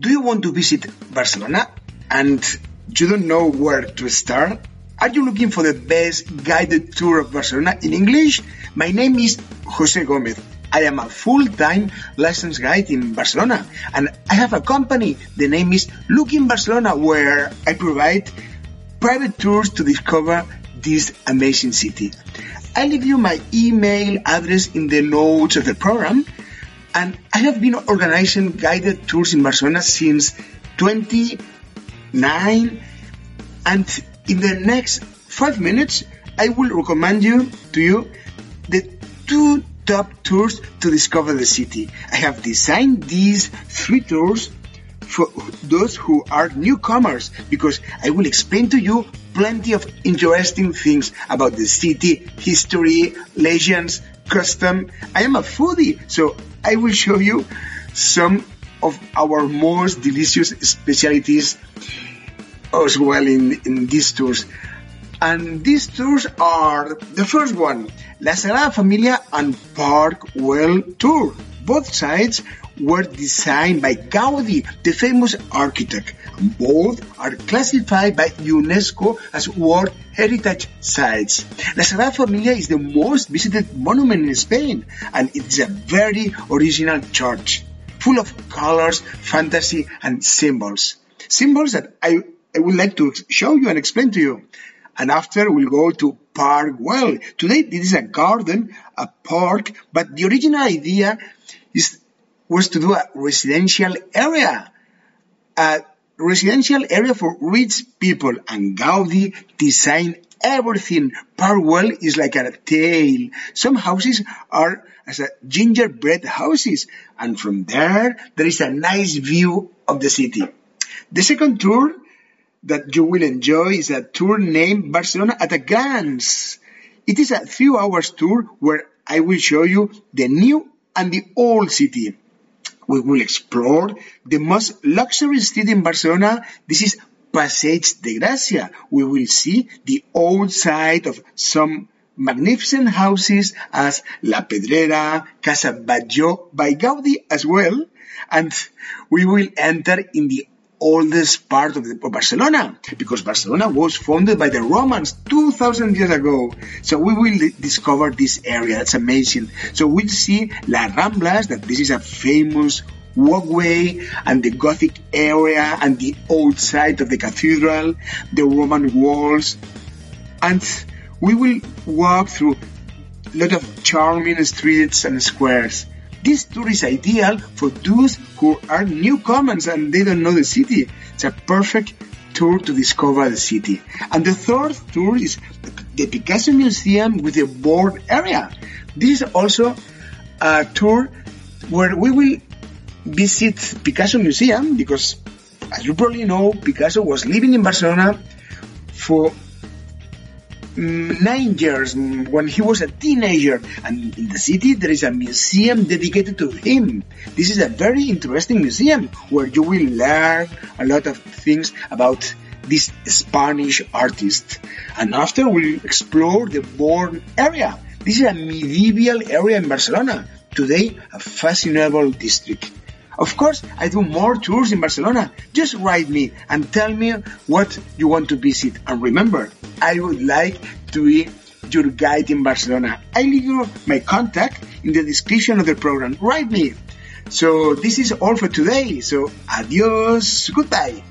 Do you want to visit Barcelona and you don't know where to start? Are you looking for the best guided tour of Barcelona in English? My name is Jose Gomez. I am a full-time licensed guide in Barcelona and I have a company. The name is Look in Barcelona where I provide private tours to discover this amazing city. I leave you my email address in the notes of the program and I have been organizing guided tours in Barcelona since 29. And in the next five minutes, I will recommend you to you the two top tours to discover the city. I have designed these three tours for those who are newcomers because I will explain to you plenty of interesting things about the city, history, legends, custom. I am a foodie, so I will show you some of our most delicious specialties as well in, in these tours. And these tours are the first one, La Sagrada Familia and Park Güell Tour. Both sides were designed by Gaudi, the famous architect. Both are classified by UNESCO as World Heritage Sites. La Sagrada Familia is the most visited monument in Spain, and it's a very original church, full of colors, fantasy, and symbols. Symbols that I, I would like to show you and explain to you. And after we'll go to Park Güell. Today this is a garden, a park, but the original idea is was to do a residential area. A residential area for rich people and Gaudi designed everything. Park Güell is like a tale. Some houses are as a gingerbread houses and from there there is a nice view of the city. The second tour that you will enjoy is a tour named Barcelona at a glance. It is a few hours tour where I will show you the new and the old city. We will explore the most luxurious city in Barcelona. This is Passeig de Gracia. We will see the old side of some magnificent houses as La Pedrera, Casa Batlló by Gaudi as well. And we will enter in the oldest part of, the, of, Barcelona because Barcelona was founded by the Romans 2000 years ago. So we will discover this area. That's amazing. So we'll see La Ramblas, that this is a famous walkway and the Gothic area and the old of the cathedral, the Roman walls. And we will walk through a lot of charming streets and squares. This tour is ideal for those who are newcomers and they don't know the city. It's a perfect tour to discover the city. And the third tour is the Picasso Museum with a Born area. This is also a tour where we will visit Picasso Museum because, as you probably know, Picasso was living in Barcelona for nine years when he was a teenager. And in the city there is a museum dedicated to him. This is a very interesting museum where you will learn a lot of things about this spanish artist. And after we'll explore the born area. This is a medieval area in barcelona. Today a fashionable district of course, I do more tours in Barcelona. Just write me and tell me what you want to visit. And remember, I would like to be your guide in Barcelona. I leave you my contact in the description of the program. Write me. So this is all for today. So adios. Goodbye.